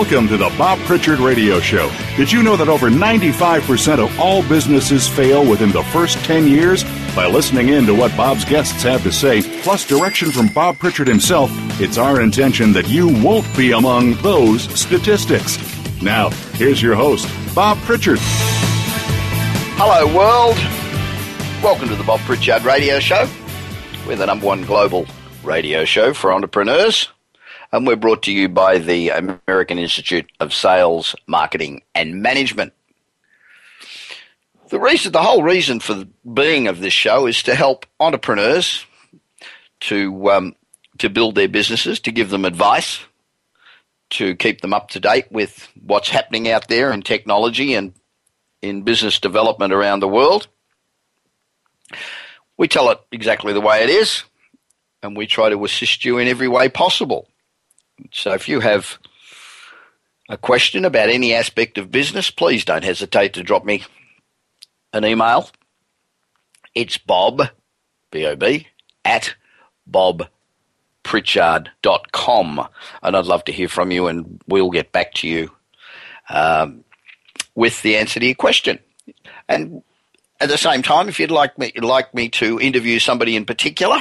Welcome to the Bob Pritchard Radio Show. Did you know that over 95% of all businesses fail within the first 10 years? By listening in to what Bob's guests have to say, plus direction from Bob Pritchard himself, it's our intention that you won't be among those statistics. Now, here's your host, Bob Pritchard. Hello, world. Welcome to the Bob Pritchard Radio Show. We're the number one global radio show for entrepreneurs and we're brought to you by the American Institute of Sales, Marketing and Management. The reason, the whole reason for the being of this show is to help entrepreneurs to um, to build their businesses, to give them advice, to keep them up to date with what's happening out there in technology and in business development around the world. We tell it exactly the way it is, and we try to assist you in every way possible. So if you have a question about any aspect of business, please don't hesitate to drop me an email. It's bob, B-O-B, at bobpritchard.com. And I'd love to hear from you and we'll get back to you um, with the answer to your question. And at the same time, if you'd like me, like me to interview somebody in particular,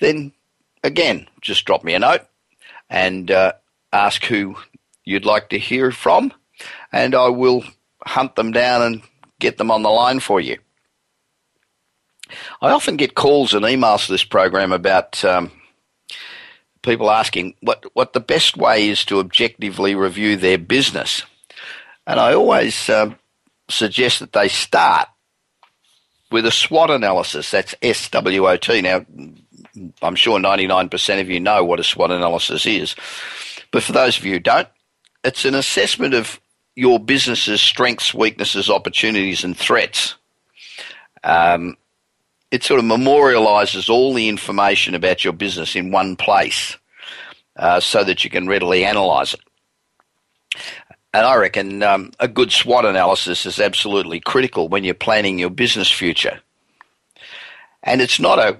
then again, just drop me a note and uh, ask who you'd like to hear from, and I will hunt them down and get them on the line for you. I often get calls and emails to this program about um, people asking what, what the best way is to objectively review their business. And I always uh, suggest that they start with a SWOT analysis. That's S W O T. Now, I'm sure 99% of you know what a SWOT analysis is. But for those of you who don't, it's an assessment of your business's strengths, weaknesses, opportunities, and threats. Um, it sort of memorializes all the information about your business in one place uh, so that you can readily analyze it. And I reckon um, a good SWOT analysis is absolutely critical when you're planning your business future. And it's not a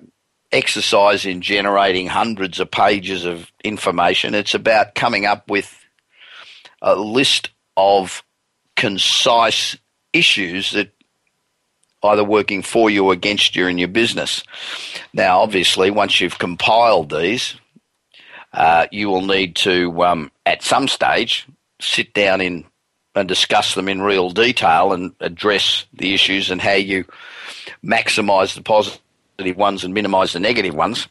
exercise in generating hundreds of pages of information. It's about coming up with a list of concise issues that either working for you or against you in your business. Now, obviously, once you've compiled these, uh, you will need to, um, at some stage, sit down in and discuss them in real detail and address the issues and how you maximize the positive positive ones and minimize the negative ones.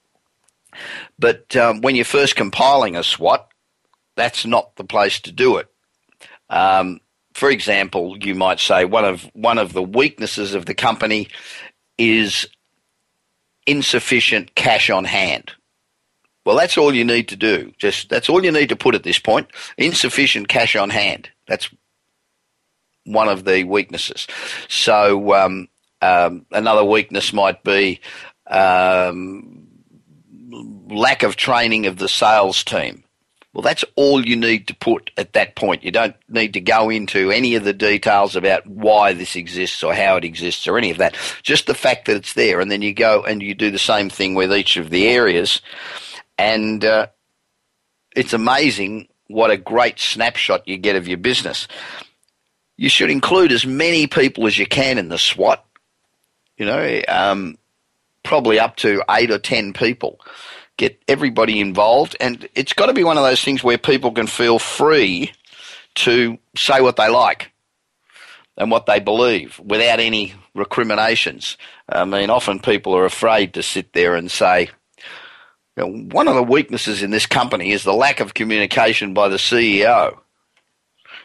But um, when you're first compiling a SWOT, that's not the place to do it. Um, for example, you might say one of one of the weaknesses of the company is insufficient cash on hand. Well, that's all you need to do. Just that's all you need to put at this point. Insufficient cash on hand. That's one of the weaknesses. So um, um, another weakness might be um, lack of training of the sales team. Well, that's all you need to put at that point. You don't need to go into any of the details about why this exists or how it exists or any of that. Just the fact that it's there. And then you go and you do the same thing with each of the areas. And uh, it's amazing what a great snapshot you get of your business. You should include as many people as you can in the SWOT you know, um, probably up to eight or ten people. Get everybody involved, and it's got to be one of those things where people can feel free to say what they like and what they believe without any recriminations. I mean, often people are afraid to sit there and say, you know, one of the weaknesses in this company is the lack of communication by the CEO.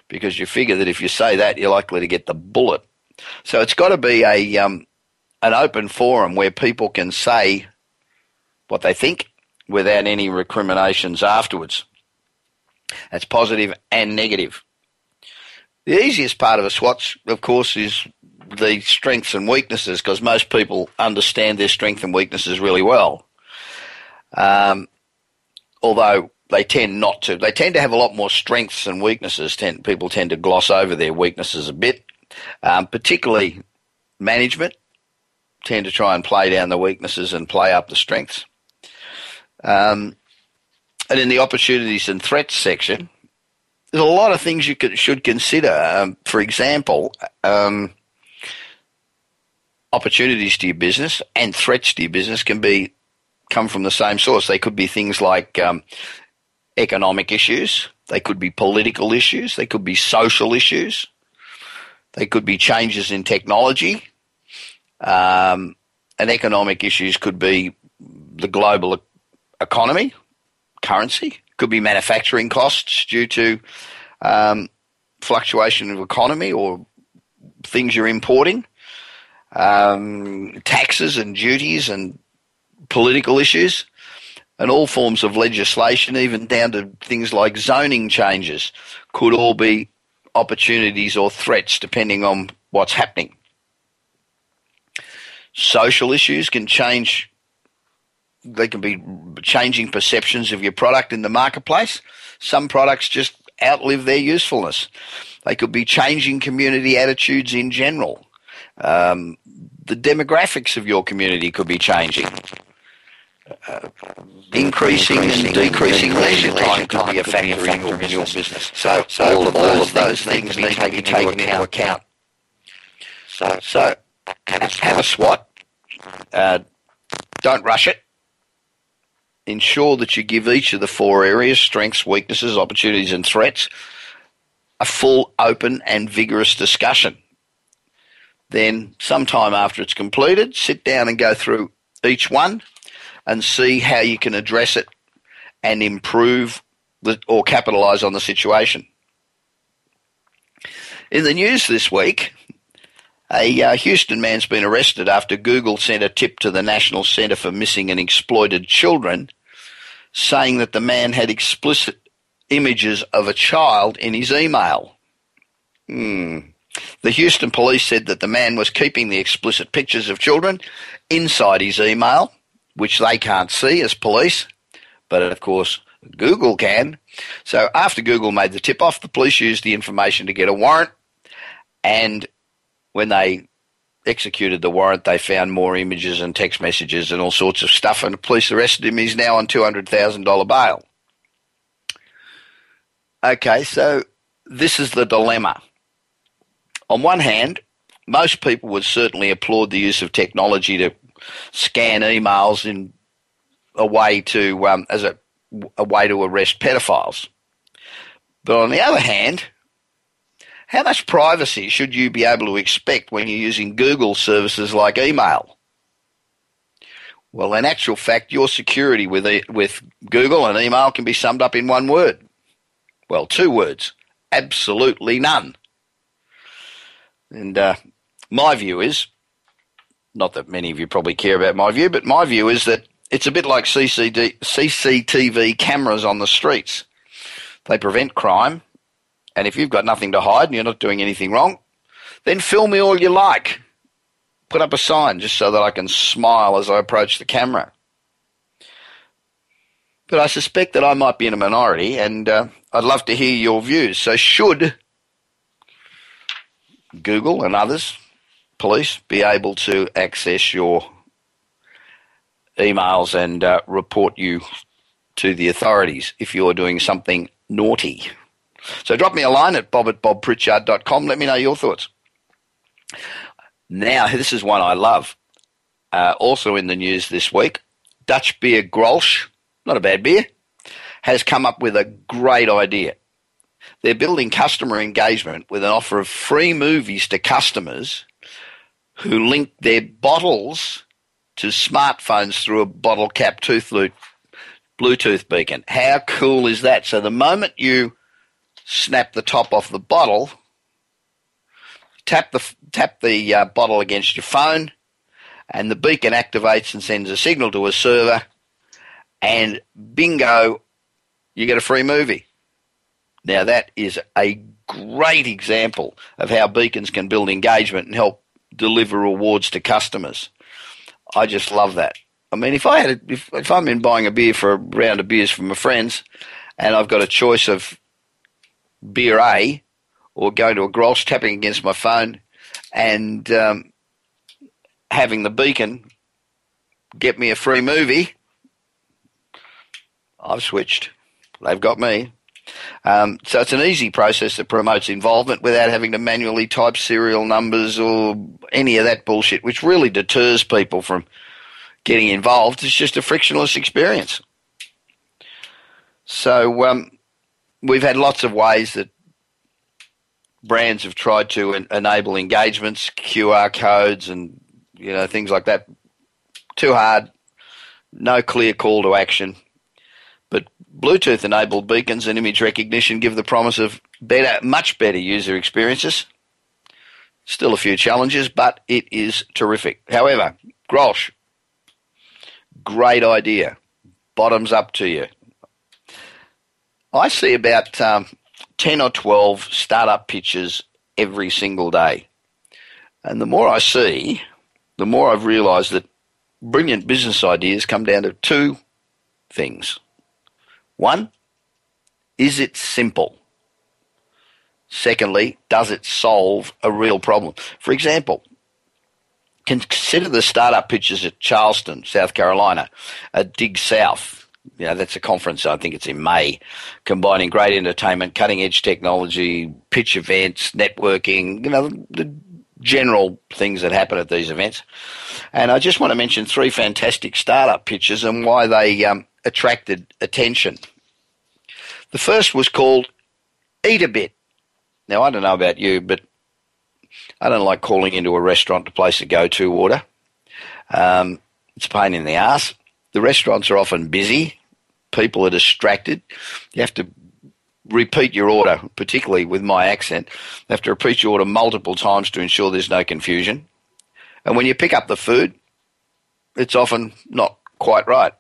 Because you figure that if you say that, you're likely to get the bullet. So it's got to be a um, an open forum where people can say what they think without any recriminations afterwards. That's positive and negative. The easiest part of a SWOT, of course, is the strengths and weaknesses because most people understand their strengths and weaknesses really well. Um, although they tend not to. They tend to have a lot more strengths and weaknesses. Tend, people tend to gloss over their weaknesses a bit, um, particularly management tend to try and play down the weaknesses and play up the strengths. Um, and in the opportunities and threats section, there's a lot of things you could, should consider. Um, for example, um, opportunities to your business and threats to your business can be come from the same source. They could be things like um, economic issues. They could be political issues. They could be social issues. They could be changes in technology. Um, and economic issues could be the global economy, currency. Could be manufacturing costs due to um, fluctuation of economy or things you're importing um, taxes and duties and political issues, and all forms of legislation, even down to things like zoning changes, could all be opportunities or threats depending on what's happening. Social issues can change, they can be changing perceptions of your product in the marketplace. Some products just outlive their usefulness. They could be changing community attitudes in general. Um, the demographics of your community could be changing. Uh, increasing, increasing and decreasing leisure time could be a factor in your, your business. So, so all of those, all of those things need to be taken into account. So, so have a SWOT. Uh, don't rush it. Ensure that you give each of the four areas strengths, weaknesses, opportunities, and threats a full, open, and vigorous discussion then sometime after it's completed, sit down and go through each one and see how you can address it and improve the, or capitalize on the situation. In the news this week, a uh, Houston man's been arrested after Google sent a tip to the National Center for Missing and Exploited Children saying that the man had explicit images of a child in his email. Hmm. The Houston police said that the man was keeping the explicit pictures of children inside his email, which they can't see as police, but of course Google can. So after Google made the tip off, the police used the information to get a warrant, and when they executed the warrant, they found more images and text messages and all sorts of stuff, and the police arrested him. He's now on $200,000 bail. Okay, so this is the dilemma on one hand, most people would certainly applaud the use of technology to scan emails in a way to um, as a, a way to arrest pedophiles. But on the other hand, how much privacy should you be able to expect when you're using Google services like email? Well, in actual fact, your security with with Google and email can be summed up in one word. Well, two words: absolutely none. And uh, my view is, not that many of you probably care about my view, but my view is that it's a bit like CCD, CCTV cameras on the streets. They prevent crime, and if you've got nothing to hide and you're not doing anything wrong, then film me all you like. Put up a sign just so that I can smile as I approach the camera. But I suspect that I might be in a minority, and uh, I'd love to hear your views. So, should Google and others, police, be able to access your emails and uh, report you to the authorities if you're doing something naughty. So drop me a line at bob at bobpritchard.com. Let me know your thoughts. Now, this is one I love. Uh, also in the news this week, Dutch beer Grolsch, not a bad beer, has come up with a great idea. They're building customer engagement with an offer of free movies to customers who link their bottles to smartphones through a bottle cap Bluetooth beacon. How cool is that? So the moment you snap the top off the bottle, tap the tap the uh, bottle against your phone, and the beacon activates and sends a signal to a server, and bingo, you get a free movie. Now, that is a great example of how beacons can build engagement and help deliver rewards to customers. I just love that. I mean, if I had, a, if, if I'm in buying a beer for a round of beers from my friends, and I've got a choice of beer A or going to a Grolsch, tapping against my phone, and um, having the beacon get me a free movie, I've switched. They've got me. Um, so it's an easy process that promotes involvement without having to manually type serial numbers or any of that bullshit, which really deters people from getting involved. It's just a frictionless experience. So um, we've had lots of ways that brands have tried to en- enable engagements, QR codes, and you know things like that. Too hard, no clear call to action. But Bluetooth enabled beacons and image recognition give the promise of better, much better user experiences. Still a few challenges, but it is terrific. However, Grolsch, great idea. Bottoms up to you. I see about um, 10 or 12 startup pitches every single day. And the more I see, the more I've realised that brilliant business ideas come down to two things. One, is it simple? Secondly, does it solve a real problem? For example, consider the startup pitches at Charleston, South Carolina, at Dig South you know, that's a conference, I think it's in May, combining great entertainment, cutting edge technology, pitch events, networking, you know, the general things that happen at these events. And I just want to mention three fantastic startup pitches and why they um, attracted attention. The first was called Eatabit. Now, I don't know about you, but I don't like calling into a restaurant to place a go to order. Um, it's a pain in the ass. The restaurants are often busy. People are distracted. You have to repeat your order, particularly with my accent. You have to repeat your order multiple times to ensure there's no confusion. And when you pick up the food, it's often not quite right.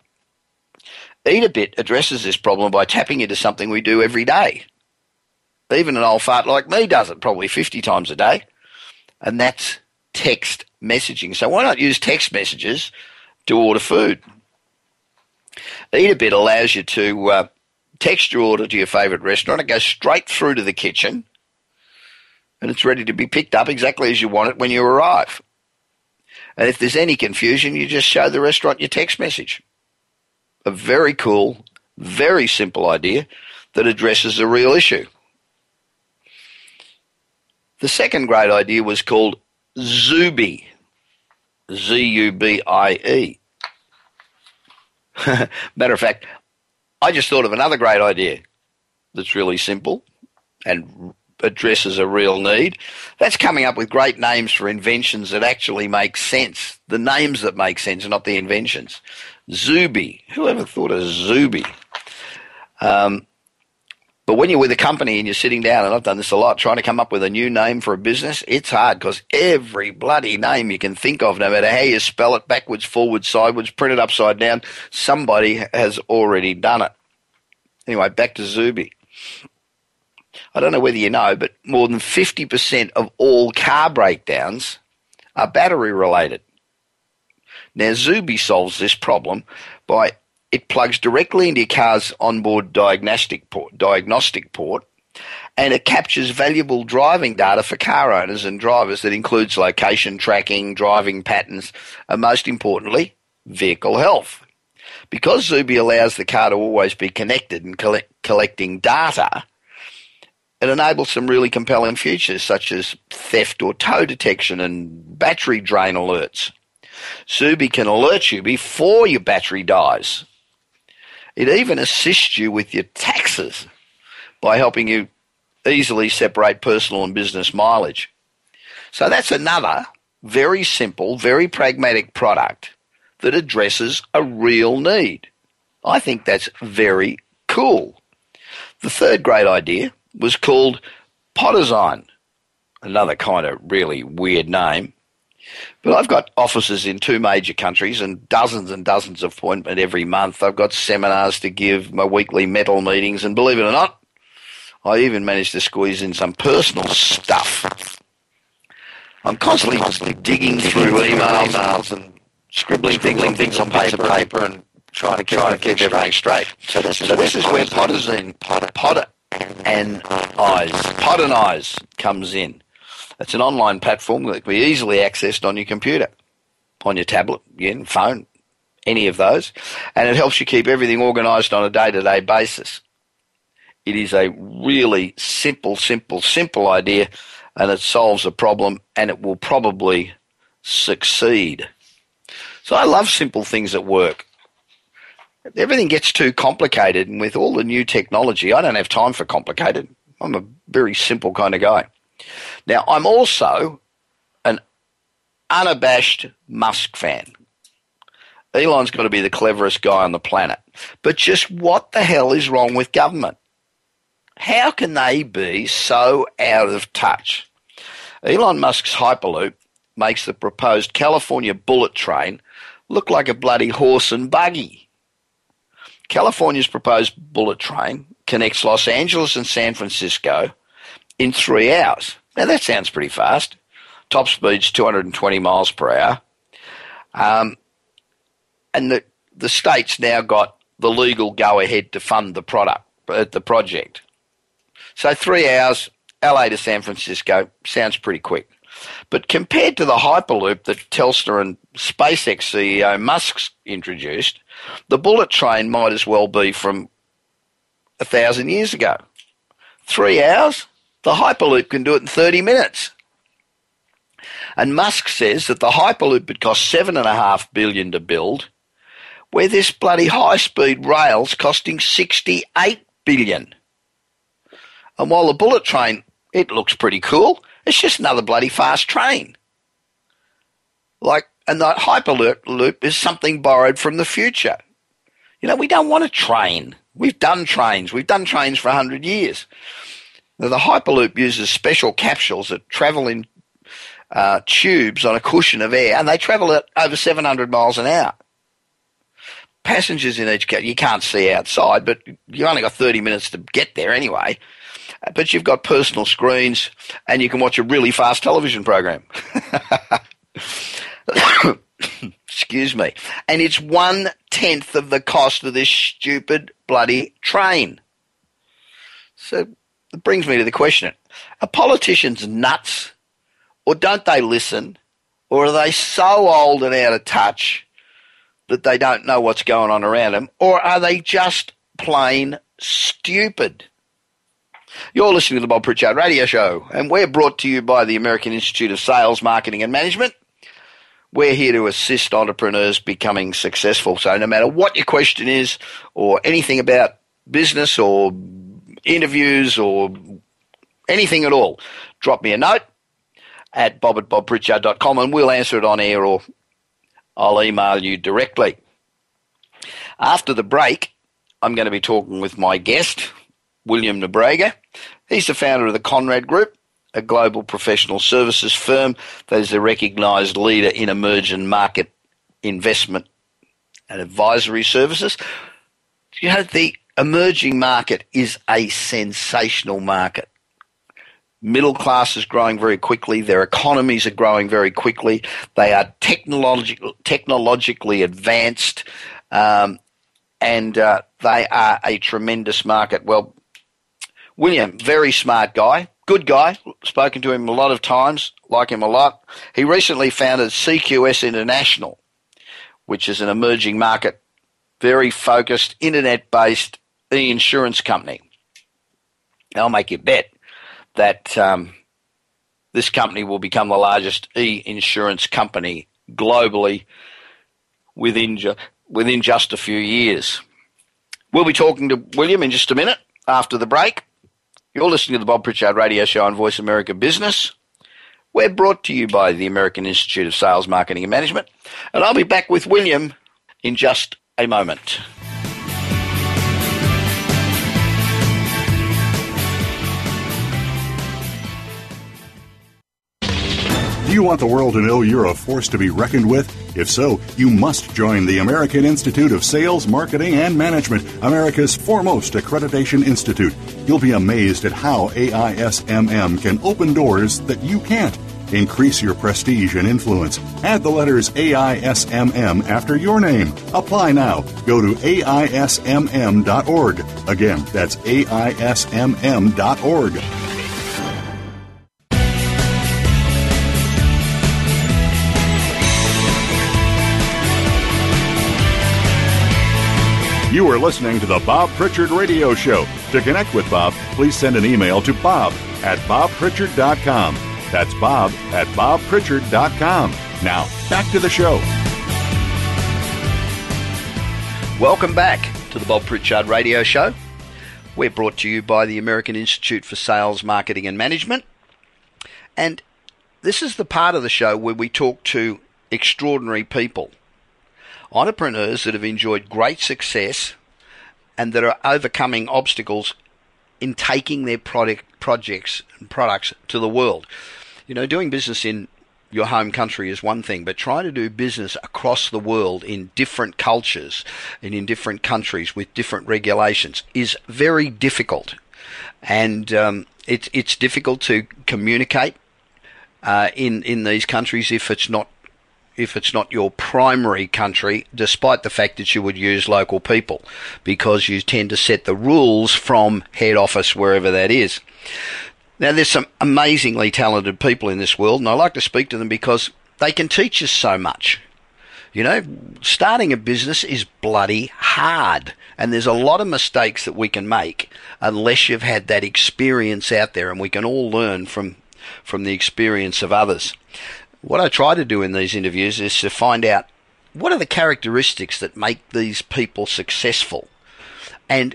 Eatabit addresses this problem by tapping into something we do every day. Even an old fart like me does it probably 50 times a day. And that's text messaging. So why not use text messages to order food? Eatabit allows you to uh, text your order to your favourite restaurant. It goes straight through to the kitchen and it's ready to be picked up exactly as you want it when you arrive. And if there's any confusion, you just show the restaurant your text message. A very cool, very simple idea that addresses a real issue. The second great idea was called Zubie. Z U B I E. Matter of fact, I just thought of another great idea that's really simple and addresses a real need. That's coming up with great names for inventions that actually make sense. The names that make sense, not the inventions. Zubie. Who ever thought of Zubie? Um, but when you're with a company and you're sitting down, and I've done this a lot, trying to come up with a new name for a business, it's hard because every bloody name you can think of, no matter how you spell it, backwards, forwards, sideways, printed upside down, somebody has already done it. Anyway, back to Zubie. I don't know whether you know, but more than 50% of all car breakdowns are battery related. Now, Zubie solves this problem by it plugs directly into your car's onboard diagnostic port, diagnostic port and it captures valuable driving data for car owners and drivers that includes location tracking, driving patterns, and most importantly, vehicle health. Because Zubie allows the car to always be connected and collect, collecting data, it enables some really compelling features such as theft or tow detection and battery drain alerts. Zubie can alert you before your battery dies it even assists you with your taxes by helping you easily separate personal and business mileage. So that's another very simple, very pragmatic product that addresses a real need. I think that's very cool. The third great idea was called Podesign, another kind of really weird name. But I've got offices in two major countries and dozens and dozens of appointments every month. I've got seminars to give, my weekly metal meetings, and believe it or not, I even managed to squeeze in some personal stuff. I'm constantly, constantly digging through emails, and scribbling, scribbling things on paper, paper and trying to, trying to keep everything straight. So this is, so this is where Poderzine, Potter and Eyes, Potter and Eyes comes in. It's an online platform that can be easily accessed on your computer, on your tablet, again, phone, any of those, and it helps you keep everything organised on a day-to-day basis. It is a really simple, simple, simple idea, and it solves a problem, and it will probably succeed. So I love simple things that work. Everything gets too complicated, and with all the new technology, I don't have time for complicated. I'm a very simple kind of guy. Now, I'm also an unabashed Musk fan. Elon's got to be the cleverest guy on the planet. But just what the hell is wrong with government? How can they be so out of touch? Elon Musk's Hyperloop makes the proposed California bullet train look like a bloody horse and buggy. California's proposed bullet train connects Los Angeles and San Francisco in three hours. Now that sounds pretty fast. Top speed's 220 miles per hour. Um, and the, the state's now got the legal go ahead to fund the product, uh, the project. So three hours, LA to San Francisco, sounds pretty quick. But compared to the Hyperloop that Tesla and SpaceX CEO Musk's introduced, the bullet train might as well be from a thousand years ago. Three hours? The Hyperloop can do it in 30 minutes. And Musk says that the Hyperloop would cost seven and a half billion to build, where this bloody high speed rail's costing 68 billion. And while the bullet train, it looks pretty cool, it's just another bloody fast train. Like, and the Hyperloop loop is something borrowed from the future. You know, we don't want a train. We've done trains. We've done trains for 100 years. Now, the Hyperloop uses special capsules that travel in uh, tubes on a cushion of air, and they travel at over 700 miles an hour. Passengers in each cab, you can't see outside, but you only got 30 minutes to get there anyway but you've got personal screens and you can watch a really fast television program. Excuse me. And it's one tenth of the cost of this stupid bloody train. So it brings me to the question are politicians nuts? Or don't they listen? Or are they so old and out of touch that they don't know what's going on around them? Or are they just plain stupid? You're listening to the Bob Pritchard Radio Show, and we're brought to you by the American Institute of Sales, Marketing and Management. We're here to assist entrepreneurs becoming successful. So, no matter what your question is, or anything about business, or interviews, or anything at all, drop me a note at bob at bobpritchard.com and we'll answer it on air or I'll email you directly. After the break, I'm going to be talking with my guest, William Nobrega. He's the founder of the Conrad Group, a global professional services firm that is a recognized leader in emerging market investment and advisory services. You know, the emerging market is a sensational market. Middle class is growing very quickly. Their economies are growing very quickly. They are technologi- technologically advanced, um, and uh, they are a tremendous market. Well, William, very smart guy, good guy. Spoken to him a lot of times, like him a lot. He recently founded CQS International, which is an emerging market, very focused, internet based e insurance company. I'll make you bet that um, this company will become the largest e insurance company globally within, ju- within just a few years. We'll be talking to William in just a minute after the break. You're listening to the Bob Pritchard Radio Show on Voice America Business. We're brought to you by the American Institute of Sales, Marketing and Management. And I'll be back with William in just a moment. You want the world to know you're a force to be reckoned with? If so, you must join the American Institute of Sales, Marketing and Management, America's foremost accreditation institute. You'll be amazed at how AISMM can open doors that you can't. Increase your prestige and influence. Add the letters AISMM after your name. Apply now. Go to AISMM.org. Again, that's AISMM.org. You are listening to the Bob Pritchard Radio Show. To connect with Bob, please send an email to bob at bobpritchard.com. That's bob at bobpritchard.com. Now, back to the show. Welcome back to the Bob Pritchard Radio Show. We're brought to you by the American Institute for Sales, Marketing and Management. And this is the part of the show where we talk to extraordinary people entrepreneurs that have enjoyed great success and that are overcoming obstacles in taking their product projects and products to the world. You know, doing business in your home country is one thing, but trying to do business across the world in different cultures and in different countries with different regulations is very difficult. And um, it's it's difficult to communicate uh, in in these countries if it's not if it's not your primary country, despite the fact that you would use local people, because you tend to set the rules from head office, wherever that is. Now, there's some amazingly talented people in this world, and I like to speak to them because they can teach us so much. You know, starting a business is bloody hard, and there's a lot of mistakes that we can make unless you've had that experience out there, and we can all learn from from the experience of others. What I try to do in these interviews is to find out what are the characteristics that make these people successful and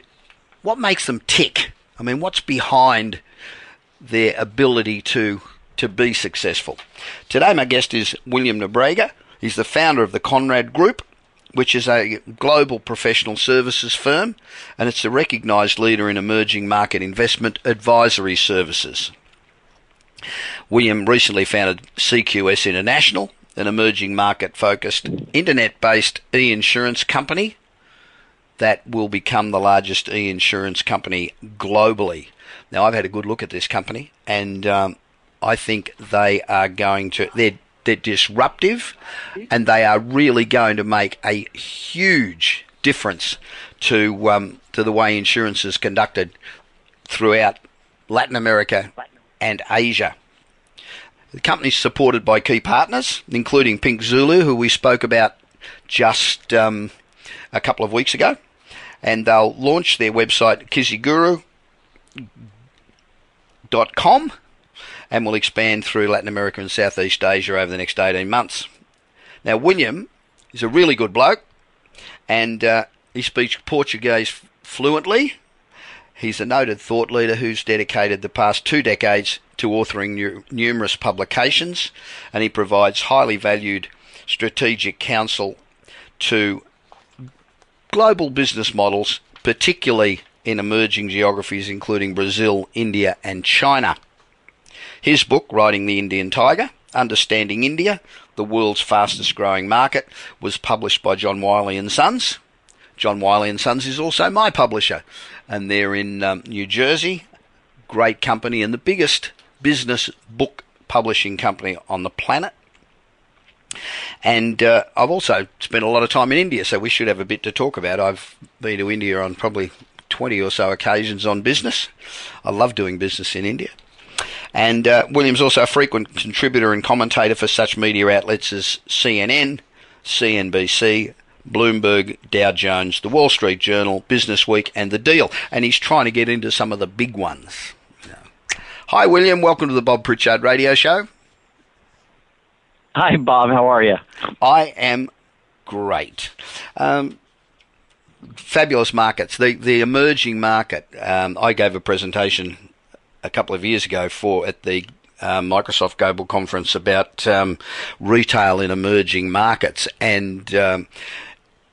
what makes them tick. I mean, what's behind their ability to to be successful. Today, my guest is William Nobrega. He's the founder of the Conrad Group, which is a global professional services firm, and it's a recognised leader in emerging market investment advisory services. William recently founded CQS International, an emerging market focused internet based e insurance company that will become the largest e insurance company globally. Now, I've had a good look at this company, and um, I think they are going to, they're, they're disruptive, and they are really going to make a huge difference to, um, to the way insurance is conducted throughout Latin America and Asia. The company's supported by key partners, including Pink Zulu, who we spoke about just um, a couple of weeks ago. And they'll launch their website, kiziguru.com, and will expand through Latin America and Southeast Asia over the next 18 months. Now, William is a really good bloke, and uh, he speaks Portuguese fluently. He's a noted thought leader who's dedicated the past two decades to authoring nu- numerous publications, and he provides highly valued strategic counsel to global business models, particularly in emerging geographies including Brazil, India, and China. His book, Riding the Indian Tiger Understanding India, the world's fastest growing market, was published by John Wiley and Sons. John Wiley and Sons is also my publisher, and they're in um, New Jersey. Great company and the biggest business book publishing company on the planet. And uh, I've also spent a lot of time in India, so we should have a bit to talk about. I've been to India on probably 20 or so occasions on business. I love doing business in India. And uh, William's also a frequent contributor and commentator for such media outlets as CNN, CNBC, Bloomberg, Dow Jones, The Wall Street Journal, Business Week, and The Deal. And he's trying to get into some of the big ones. Hi, William. Welcome to the Bob Pritchard Radio Show. Hi, Bob. How are you? I am great. Um, fabulous markets. The the emerging market. Um, I gave a presentation a couple of years ago for at the uh, Microsoft Global Conference about um, retail in emerging markets, and um,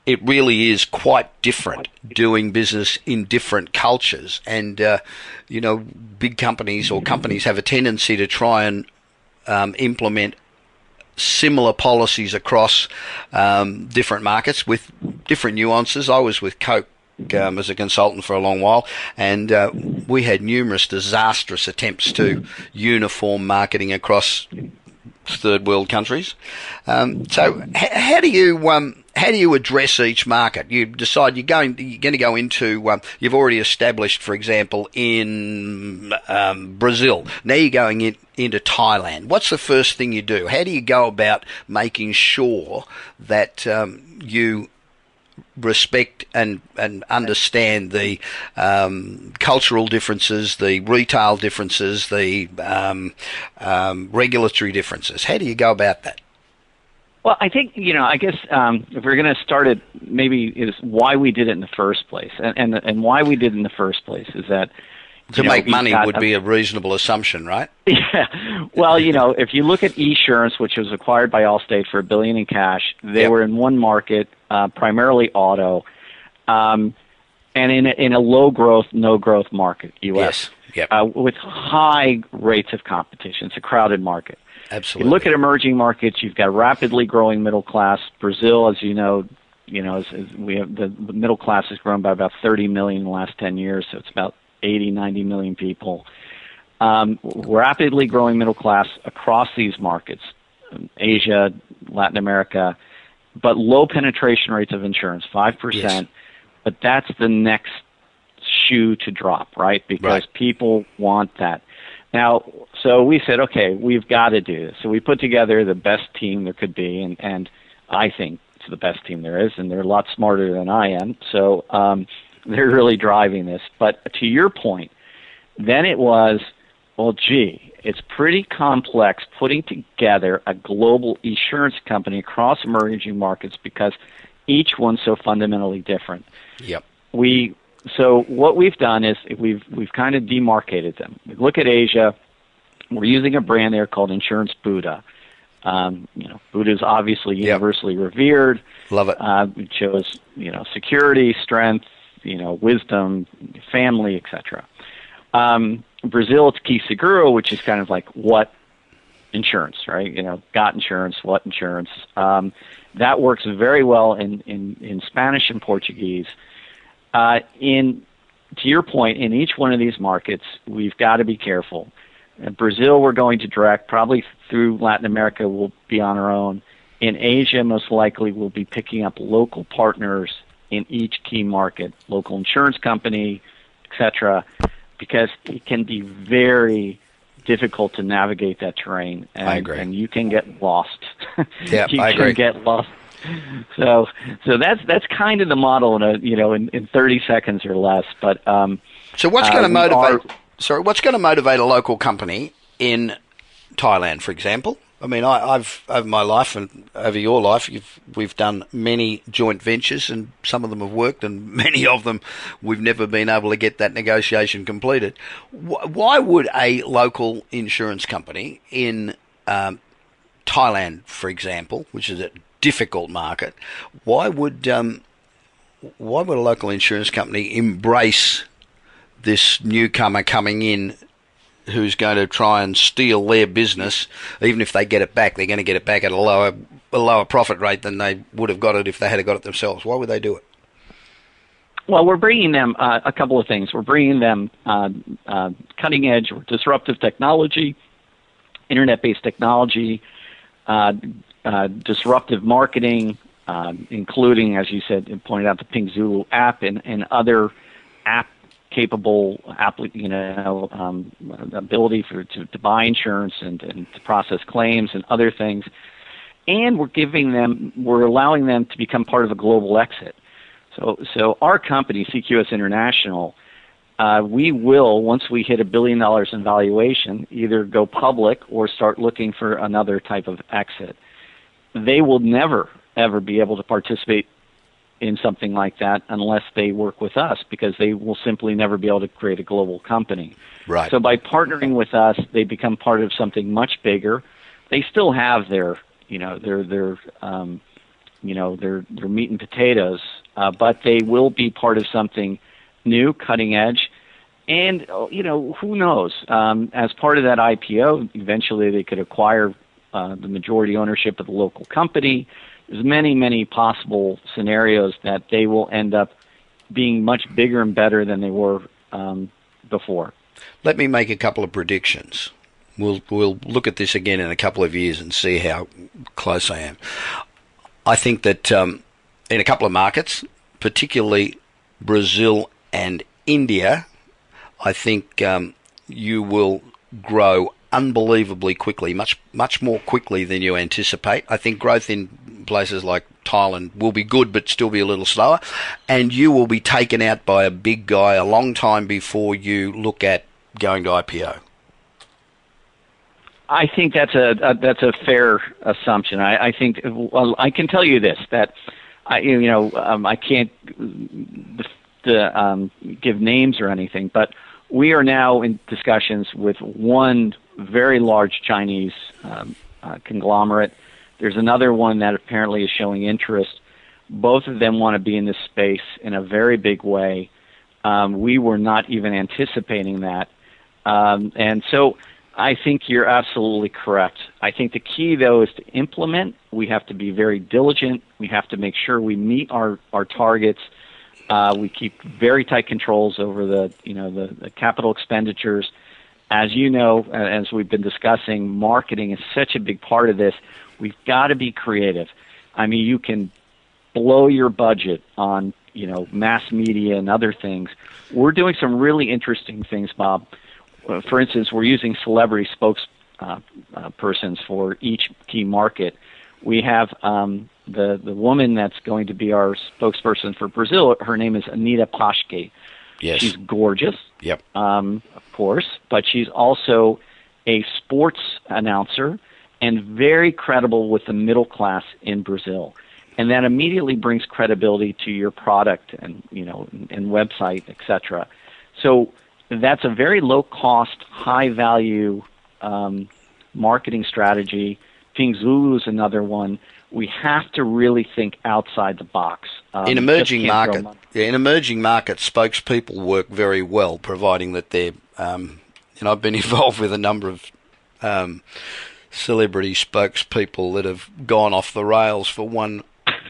it really is quite different doing business in different cultures. And, uh, you know, big companies or companies have a tendency to try and um, implement similar policies across um, different markets with different nuances. I was with Coke um, as a consultant for a long while, and uh, we had numerous disastrous attempts to uniform marketing across third world countries. Um, so, h- how do you um, how do you address each market? You decide you're going you're going to go into um, you've already established, for example, in um, Brazil. Now you're going in, into Thailand. What's the first thing you do? How do you go about making sure that um, you respect and, and understand the um, cultural differences, the retail differences, the um, um, regulatory differences? How do you go about that? Well, I think you know. I guess um, if we're going to start it, maybe is why we did it in the first place, and and, and why we did it in the first place is that to make money would a, be a reasonable assumption, right? Yeah. Well, you know, if you look at Esurance, which was acquired by Allstate for a billion in cash, they yep. were in one market, uh, primarily auto, um, and in a, in a low growth, no growth market, U.S. Yes. Yep. Uh, with high rates of competition. It's a crowded market. Absolutely. You look at emerging markets, you've got rapidly growing middle class. Brazil, as you know, you know, is, is we have the, the middle class has grown by about 30 million in the last 10 years, so it's about 80, 90 million people. Um, rapidly growing middle class across these markets, Asia, Latin America, but low penetration rates of insurance, 5%. Yes. But that's the next shoe to drop, right? Because right. people want that. Now, so we said, okay, we've got to do this. So we put together the best team there could be, and, and I think it's the best team there is, and they're a lot smarter than I am. So um, they're really driving this. But to your point, then it was, well, gee, it's pretty complex putting together a global insurance company across emerging markets because each one's so fundamentally different. Yep. We so what we've done is we've we've kind of demarcated them. We look at Asia. We're using a brand there called Insurance Buddha. Um, you know, Buddha is obviously universally yep. revered. Love it. Uh, it shows you know security, strength, you know, wisdom, family, etc. Um, Brazil, it's Key Seguro, which is kind of like what insurance, right? You know, got insurance, what insurance. Um, that works very well in, in, in Spanish and Portuguese. Uh, in to your point, in each one of these markets, we've got to be careful. In Brazil, we're going to direct. Probably through Latin America, we'll be on our own. In Asia, most likely, we'll be picking up local partners in each key market, local insurance company, etc., because it can be very difficult to navigate that terrain, and, I agree. and you can get lost. Yeah, you I can agree. get lost. So, so that's that's kind of the model in a you know in, in 30 seconds or less. But um, so what's going to uh, motivate? Are, sorry, what's going to motivate a local company in Thailand, for example? I mean, I, have over my life and over your life, we've done many joint ventures, and some of them have worked, and many of them we've never been able to get that negotiation completed. Why would a local insurance company in um, Thailand, for example, which is a difficult market, why would um, why would a local insurance company embrace this newcomer coming in who's going to try and steal their business, even if they get it back, they're going to get it back at a lower a lower profit rate than they would have got it if they had got it themselves. Why would they do it? Well, we're bringing them uh, a couple of things. We're bringing them uh, uh, cutting edge or disruptive technology, internet based technology, uh, uh, disruptive marketing, um, including, as you said, pointed out, the Ping Zulu app and, and other app capable you know um, ability for to, to buy insurance and, and to process claims and other things. And we're giving them we're allowing them to become part of a global exit. So so our company CQS International uh, we will once we hit a billion dollars in valuation either go public or start looking for another type of exit. They will never ever be able to participate in something like that unless they work with us because they will simply never be able to create a global company. Right. So by partnering with us, they become part of something much bigger. They still have their, you know, their their um, you know, their their meat and potatoes, uh, but they will be part of something new, cutting edge. And you know, who knows? Um, as part of that IPO, eventually they could acquire uh, the majority ownership of the local company there's many, many possible scenarios that they will end up being much bigger and better than they were um, before. Let me make a couple of predictions. We'll we'll look at this again in a couple of years and see how close I am. I think that um, in a couple of markets, particularly Brazil and India, I think um, you will grow unbelievably quickly, much much more quickly than you anticipate. I think growth in places like Thailand will be good, but still be a little slower, and you will be taken out by a big guy a long time before you look at going to IPO. I think that's a, a that's a fair assumption. I, I think well, I can tell you this that I you know um, I can't the, um, give names or anything, but we are now in discussions with one very large Chinese um, uh, conglomerate. There's another one that apparently is showing interest. Both of them want to be in this space in a very big way. Um, we were not even anticipating that. Um, and so I think you're absolutely correct. I think the key, though, is to implement. We have to be very diligent. We have to make sure we meet our, our targets. Uh, we keep very tight controls over the, you know, the, the capital expenditures. As you know, as we've been discussing, marketing is such a big part of this. We've got to be creative. I mean, you can blow your budget on, you know, mass media and other things. We're doing some really interesting things, Bob uh, for instance, we're using celebrity spokespersons uh, uh, for each key market. We have um, the the woman that's going to be our spokesperson for Brazil. Her name is Anita Paschke. Yes, she's gorgeous. Yep, um, of course, but she's also a sports announcer and very credible with the middle class in Brazil. And that immediately brings credibility to your product and you know and, and website, etc. So that's a very low cost, high value um, marketing strategy. Ping Zulu is another one. We have to really think outside the box. Um, in emerging market, yeah, in emerging markets, spokespeople work very well, providing that they're. Um, know, I've been involved with a number of um, celebrity spokespeople that have gone off the rails for one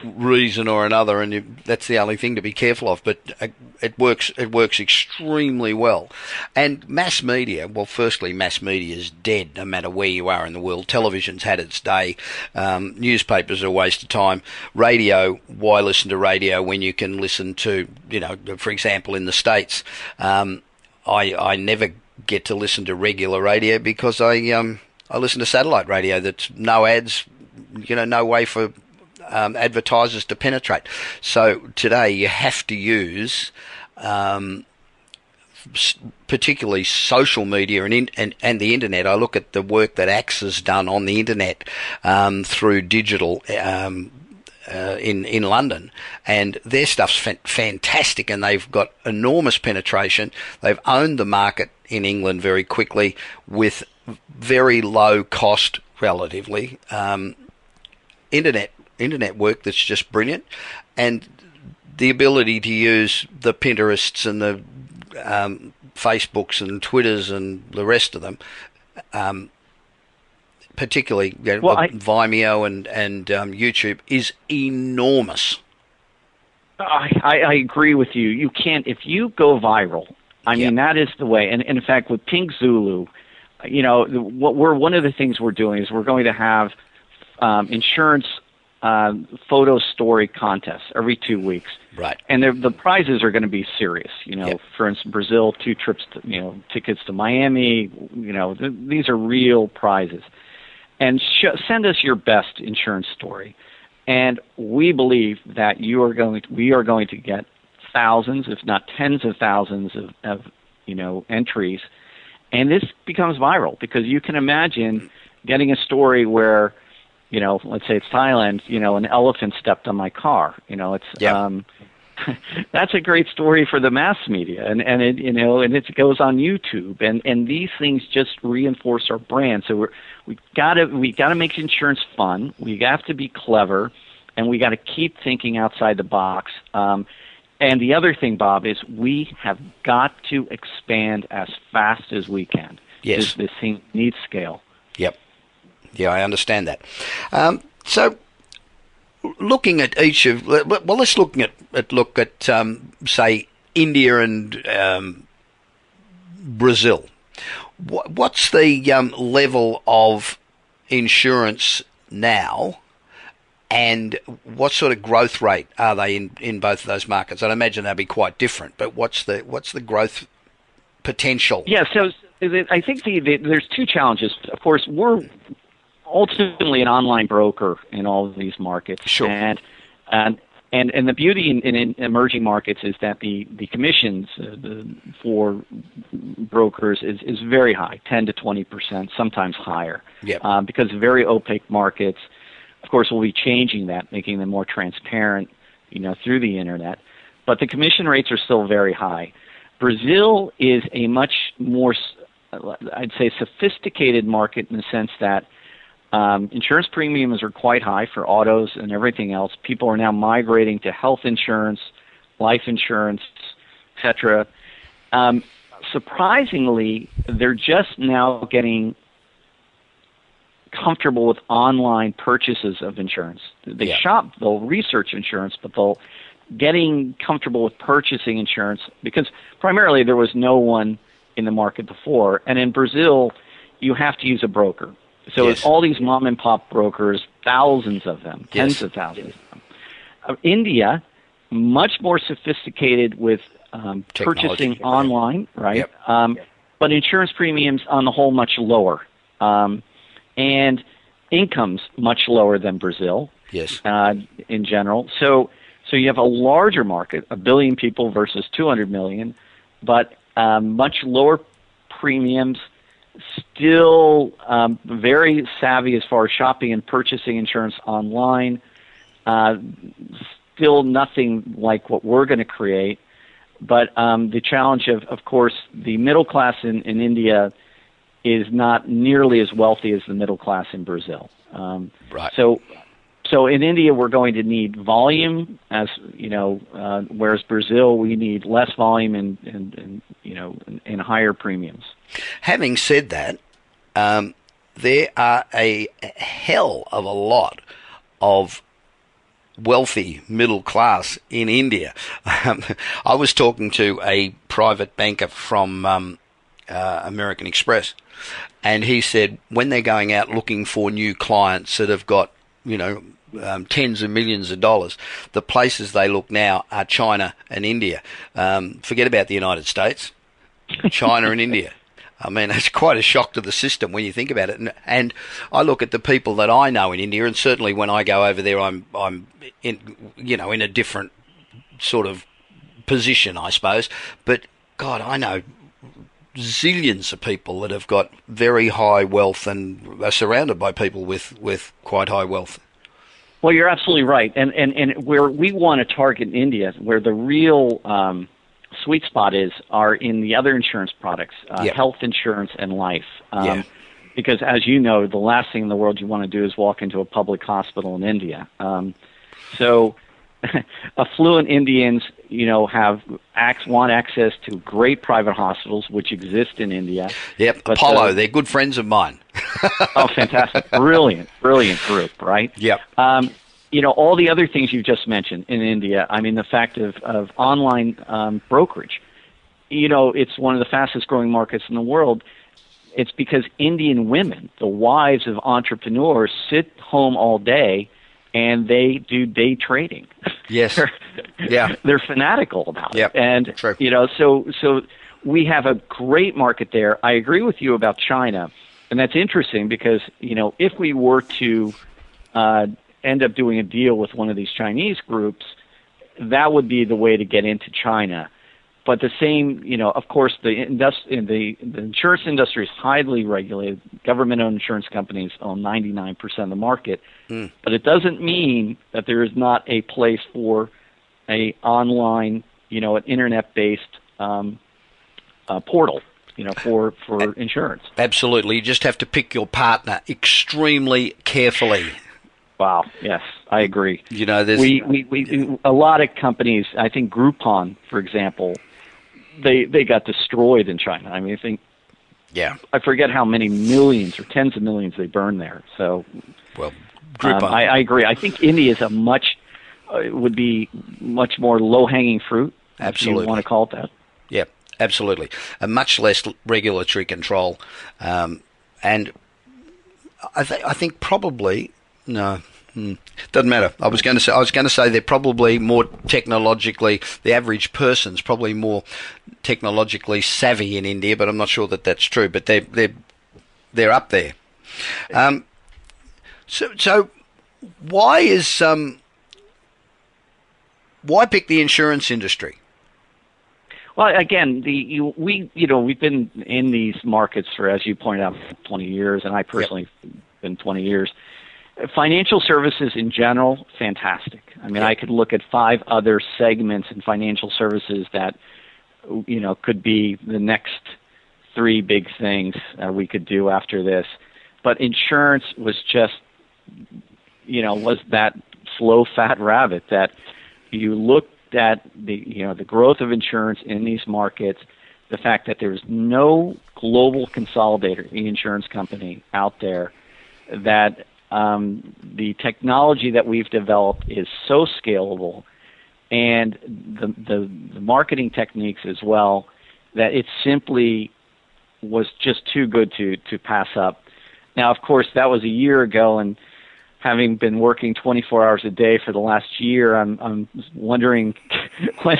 reason or another, and you, that's the only thing to be careful of. But uh, it works. It works extremely well. And mass media. Well, firstly, mass media is dead. No matter where you are in the world, television's had its day. Um, newspapers are a waste of time. Radio. Why listen to radio when you can listen to, you know, for example, in the states, um, I I never get to listen to regular radio because I um I listen to satellite radio. That's no ads. You know, no way for um, advertisers to penetrate. So today you have to use um, particularly social media and, in, and, and the internet. I look at the work that Axe has done on the internet um, through digital. Um, uh, in in London, and their stuff's fa- fantastic, and they've got enormous penetration. They've owned the market in England very quickly with very low cost, relatively. Um, internet internet work that's just brilliant, and the ability to use the Pinterests and the um, Facebooks and Twitters and the rest of them, um, particularly you know, well, I, Vimeo and and um, YouTube, is enormous. I, I agree with you. You can't if you go viral. I yep. mean that is the way. And, and in fact, with Pink Zulu, you know, what we're one of the things we're doing is we're going to have um, insurance uh, photo story contests every two weeks. Right. And the prizes are going to be serious. You know, yep. for instance, Brazil, two trips, to, you know, tickets to Miami. You know, th- these are real prizes. And sh- send us your best insurance story. And we believe that you are going. To, we are going to get thousands, if not tens of thousands of, of you know entries, and this becomes viral because you can imagine getting a story where you know, let's say it's Thailand, you know, an elephant stepped on my car. You know, it's yeah. um that's a great story for the mass media and and it you know and it goes on YouTube and and these things just reinforce our brand so we're we got to we got to make insurance fun we have to be clever and we got to keep thinking outside the box um and the other thing Bob is we have got to expand as fast as we can yes this, this thing needs scale yep yeah, I understand that. Um, so, looking at each of well, let's look at, at look at um, say India and um, Brazil. What's the um, level of insurance now? And what sort of growth rate are they in, in both of those markets? I'd imagine they'll be quite different, but what's the what's the growth potential? Yeah, so I think the, the, there's two challenges. Of course, we're ultimately an online broker in all of these markets, sure. and and and and the beauty in, in emerging markets is that the the commissions uh, the, for brokers is is very high, 10 to 20 percent, sometimes higher. Yep. Um, because very opaque markets. Of course, we'll be changing that, making them more transparent, you know, through the internet. But the commission rates are still very high. Brazil is a much more, I'd say, sophisticated market in the sense that um, insurance premiums are quite high for autos and everything else. People are now migrating to health insurance, life insurance, etc. Um, surprisingly, they're just now getting comfortable with online purchases of insurance. They yeah. shop, they'll research insurance, but they'll getting comfortable with purchasing insurance because primarily there was no one in the market before, and in Brazil, you have to use a broker. So yes. it's all these mom and pop brokers, thousands of them, tens yes. of thousands of them. Uh, India, much more sophisticated with um, purchasing right. online, right? Yep. Um, yep. But insurance premiums on the whole much lower, um, and incomes much lower than Brazil. Yes. Uh, in general, so so you have a larger market, a billion people versus 200 million, but um, much lower premiums still um, very savvy as far as shopping and purchasing insurance online. Uh, still nothing like what we're going to create. But um, the challenge of, of course, the middle class in, in India is not nearly as wealthy as the middle class in Brazil. Um, right. So, so in India we're going to need volume, as you know, uh, whereas Brazil we need less volume and, and, and you know and higher premiums. Having said that, um, there are a hell of a lot of wealthy middle class in India. Um, I was talking to a private banker from um, uh, American Express, and he said when they're going out looking for new clients that have got, you know, um, tens of millions of dollars. The places they look now are China and India. Um, forget about the United States, China and India. I mean, it's quite a shock to the system when you think about it. And, and I look at the people that I know in India, and certainly when I go over there, I'm I'm in you know in a different sort of position, I suppose. But God, I know zillions of people that have got very high wealth and are surrounded by people with, with quite high wealth. Well, you're absolutely right, and and and where we want to target in India, where the real um, sweet spot is, are in the other insurance products, uh, Yep. health insurance and life. Um, Yeah. Because as you know, the last thing in the world you want to do is walk into a public hospital in India. Um, so, affluent Indians, you know, have ac- want access to great private hospitals which exist in India. Yep, But, Apollo, uh, they're good friends of mine. Oh, fantastic! brilliant, brilliant group, right? Yep. Um, you know, all the other things you've just mentioned in India. I mean, the fact of, of online um, brokerage. You know, it's one of the fastest growing markets in the world. It's because Indian women, the wives of entrepreneurs, sit home all day and they do day trading. Yes. they're, Yeah. they're fanatical about Yep, it. And true. you know, so so we have a great market there. I agree with you about China, and that's interesting because you know if we were to uh, end up doing a deal with one of these Chinese groups, that would be the way to get into China. But the same, you know, of course, the, the, the insurance industry is highly regulated. Government-owned insurance companies own 99% of the market. Mm. But it doesn't mean that there is not a place for a online, you know, an internet-based um, uh, portal, you know, for for insurance. Absolutely. You just have to pick your partner extremely carefully. Wow. Yes, I agree. You know, there's we, we, we a lot of companies. I think Groupon, for example, they they got destroyed in China. I mean, I think yeah. I forget how many millions or tens of millions they burned there. So Well, um, I, I agree. I think India is a much uh, would be much more low hanging fruit. If Absolutely. you want to call it that. Yeah, absolutely. A much less regulatory control, um, and I, th- I think probably no, Hmm. Doesn't matter. I was going to say I was going to say they're probably more technologically. The average person's probably more technologically savvy in India, but I'm not sure that that's true. But they're they're they're up there. Um, so so why is um why pick the insurance industry? Well, again, the you, we you know we've been in these markets for as you pointed out 20 years, and I personally yep. been 20 years. Financial services in general, fantastic. I mean. I could look at five other segments in financial services that you know could be the next three big things uh, we could do after this. But insurance was just you know was that slow fat rabbit that you looked at the you know the growth of insurance in these markets, the fact that there's no global consolidator insurance company out there, that um, the technology that we've developed is so scalable, and the, the the marketing techniques as well, that it simply was just too good to to pass up. Now, of course, that was a year ago, and having been working 24 hours a day for the last year, I'm I'm wondering when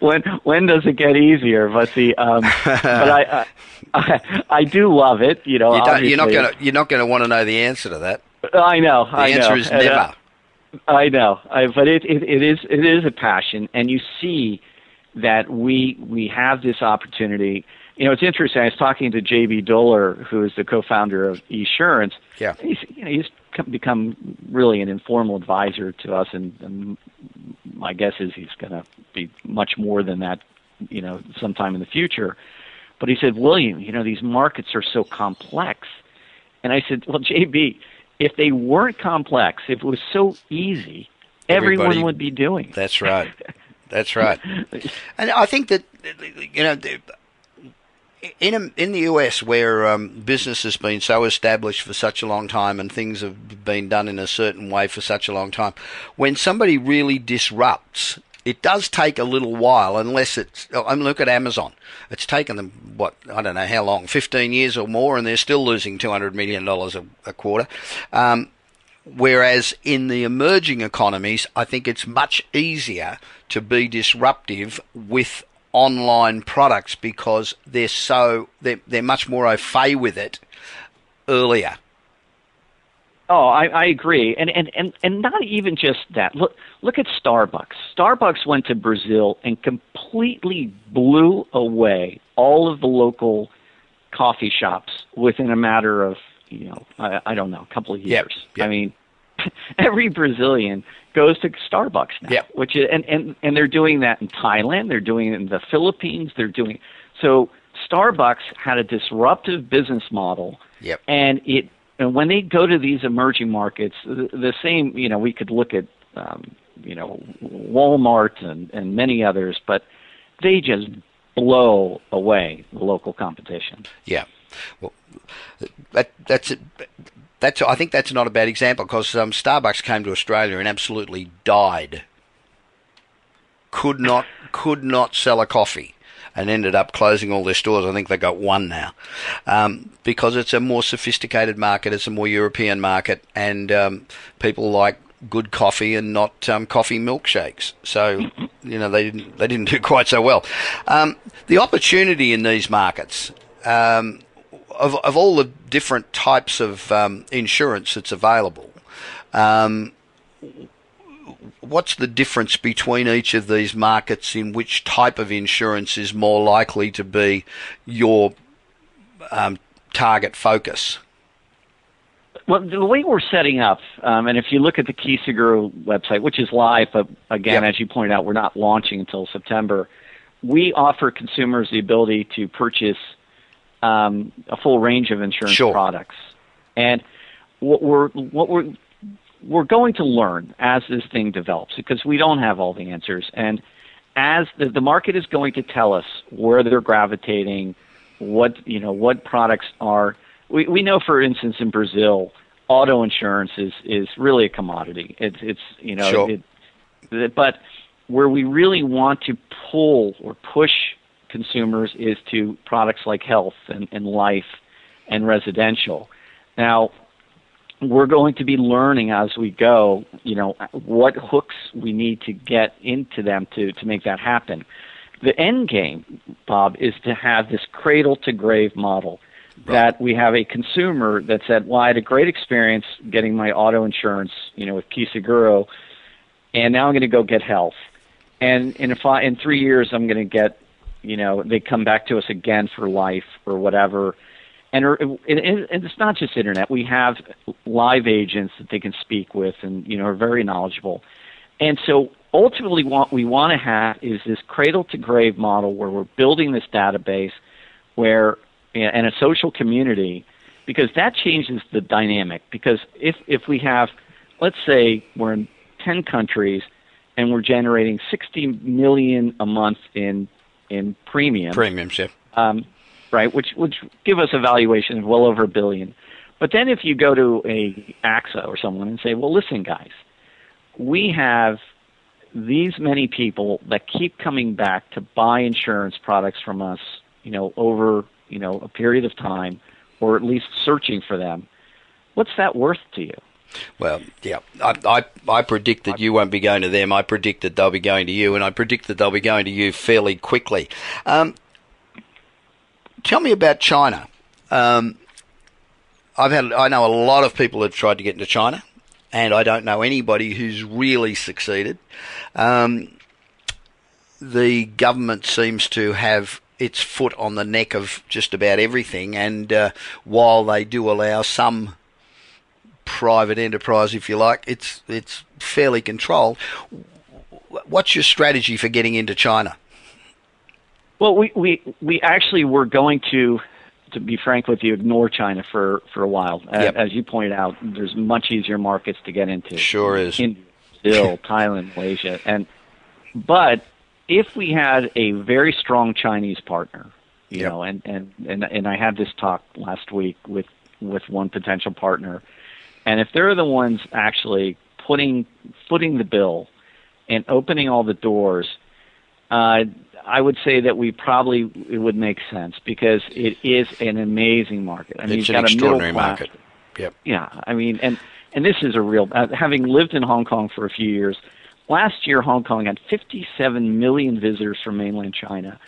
when when, does it get easier? But the um, but I, I I do love it. You know, you are not gonna you're not gonna want to know the answer to that. I know. The I answer know. is never. Uh, I know, I, but it, it it is it is a passion, and you see that we we have this opportunity you know, it's interesting. I was talking to J.B. Duller, who is the co-founder of Esurance. Yeah. He's, you know, he's become really an informal advisor to us, and, and my guess is he's going to be much more than that, you know, sometime in the future. But he said, William, you know, these markets are so complex. And I said, well, JB, if they weren't complex, if it was so easy, Everybody, everyone would be doing. It. That's right. That's right. and I think that you know in in the US, where um, business has been so established for such a long time and things have been done in a certain way for such a long time, when somebody really disrupts, it does take a little while. Unless it's, I mean, look at Amazon. It's taken them what I don't know how long, fifteen years or more, and they're still losing two hundred million dollars a quarter. Um, Whereas in the emerging economies, I think it's much easier to be disruptive with online products because they're so they're, they're much more au fait with it earlier. Oh, I, I agree, and, and and and not even just that. Look look at Starbucks. Starbucks went to Brazil and completely blew away all of the local coffee shops within a matter of you know I, I don't know a couple of years. Yep, yep. I mean, every Brazilian goes to Starbucks now. Yeah. Which is, and, and and they're doing that in Thailand. They're doing it in the Philippines. They're doing so. Starbucks had a disruptive business model. Yep. And it and when they go to these emerging markets, the, the same. You know, we could look at um, you know Walmart and and many others, but they just blow away the local competition. Yeah. Well, that, that's it that's I think that's not a bad example because um, Starbucks came to Australia and absolutely died. Could not could not sell a coffee and ended up closing all their stores. I think they got one now um, because it's a more sophisticated market. It's a more European market, and um, people like good coffee and not um, coffee milkshakes. So you know they didn't they didn't do quite so well. Um, the opportunity in these markets. Of, of all the different types of um, insurance that's available, um, what's the difference between each of these markets in which type of insurance is more likely to be your um, target focus? Well, the way we're setting up, um, and if you look at the Kiseguro website, which is live, but again, yep. as you point out, we're not launching until September. We offer consumers the ability to purchase um, a full range of insurance sure. products. And what we're what we're we're going to learn as this thing develops because we don't have all the answers. And as the, the market is going to tell us where they're gravitating, what you know, what products are. We we know, for instance, in Brazil, auto insurance is is really a commodity. It's it's you know, sure. it, but where we really want to pull or push consumers is to products like health and, and life and residential. Now, we're going to be learning as we go, you know, what hooks we need to get into them to, to make that happen. The end game, Bob, is to have this cradle to grave model right. that we have a consumer that said, well, I had a great experience getting my auto insurance, you know, with Kiseguro, and now I'm going to go get health. And in, three years, I'm going to get, you know, they come back to us again for life or whatever and it's not just internet. We have live agents that they can speak with, and you know are very knowledgeable. And so ultimately, what we want to have is this cradle to grave model where we're building this database, where and a social community, because that changes the dynamic. Because if if we have, let's say we're in ten countries, and we're generating 60 million a month in in premium. Premiums, yeah. Um, right? Which which give us a valuation of well over a billion. But then if you go to a AXA or someone and say, well, listen, guys, we have these many people that keep coming back to buy insurance products from us, you know, over you know a period of time, or at least searching for them. What's that worth to you? Well, yeah, I, I, I predict that you won't be going to them. I predict that they'll be going to you, and I predict that they'll be going to you fairly quickly. Um, tell me about China. Um, I've had I know a lot of people have tried to get into China, and I don't know anybody who's really succeeded. Um, the government seems to have its foot on the neck of just about everything, and uh, while they do allow some private enterprise, if you like, it's it's fairly controlled. What's your strategy for getting into China? Well, we, we, we actually were going to, to be frank with you, ignore China for, for a while. Yep. As you pointed out, there's much easier markets to get into. Sure is. India, Brazil, Thailand, Malaysia. And, but if we had a very strong Chinese partner, you yep. know, and, and, and, and I had this talk last week with, with one potential partner, and if they're the ones actually putting, footing the bill and opening all the doors, uh, I would say that we probably it would make sense because it is an amazing market. I mean, it's an extraordinary market. Yep. Yeah, I mean, and and this is a real. Uh, having lived in Hong Kong for a few years, last year Hong Kong had 57 million visitors from mainland China.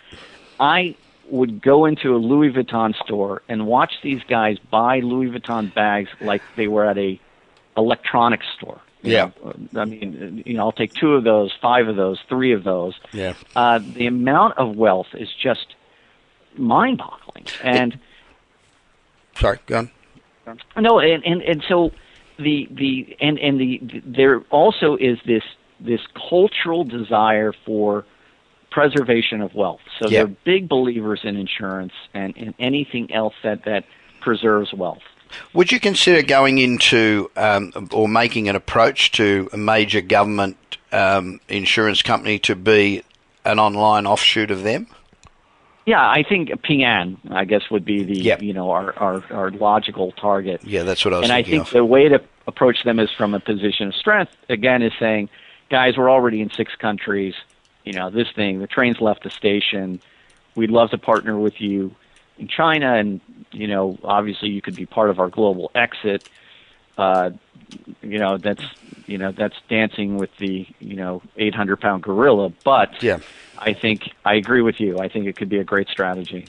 I would go into a Louis Vuitton store and watch these guys buy Louis Vuitton bags like they were at a electronics store. Yeah. Know, I mean, you know, I'll take two of those, five of those, three of those. Yeah. Uh, the amount of wealth is just mind-boggling. And sorry, go on. No, and, and and so the the and and the there also is this this cultural desire for preservation of wealth. So they're big believers in insurance and, in anything else that that preserves wealth. Would you consider going into um, or making an approach to a major government um, insurance company to be an online offshoot of them? Yeah, I think Ping An, I guess, would be the yep. you know our, our, our logical target. Yeah, that's what I was. And I think of. the way to approach them is from a position of strength. Again, is saying, guys, we're already in six countries. You know, this thing, the train's left the station. We'd love to partner with you in China, and you know, obviously you could be part of our global exit. Uh, you know, that's you know that's dancing with the you know 800 pound gorilla. But yeah. I think I agree with you. I think it could be a great strategy.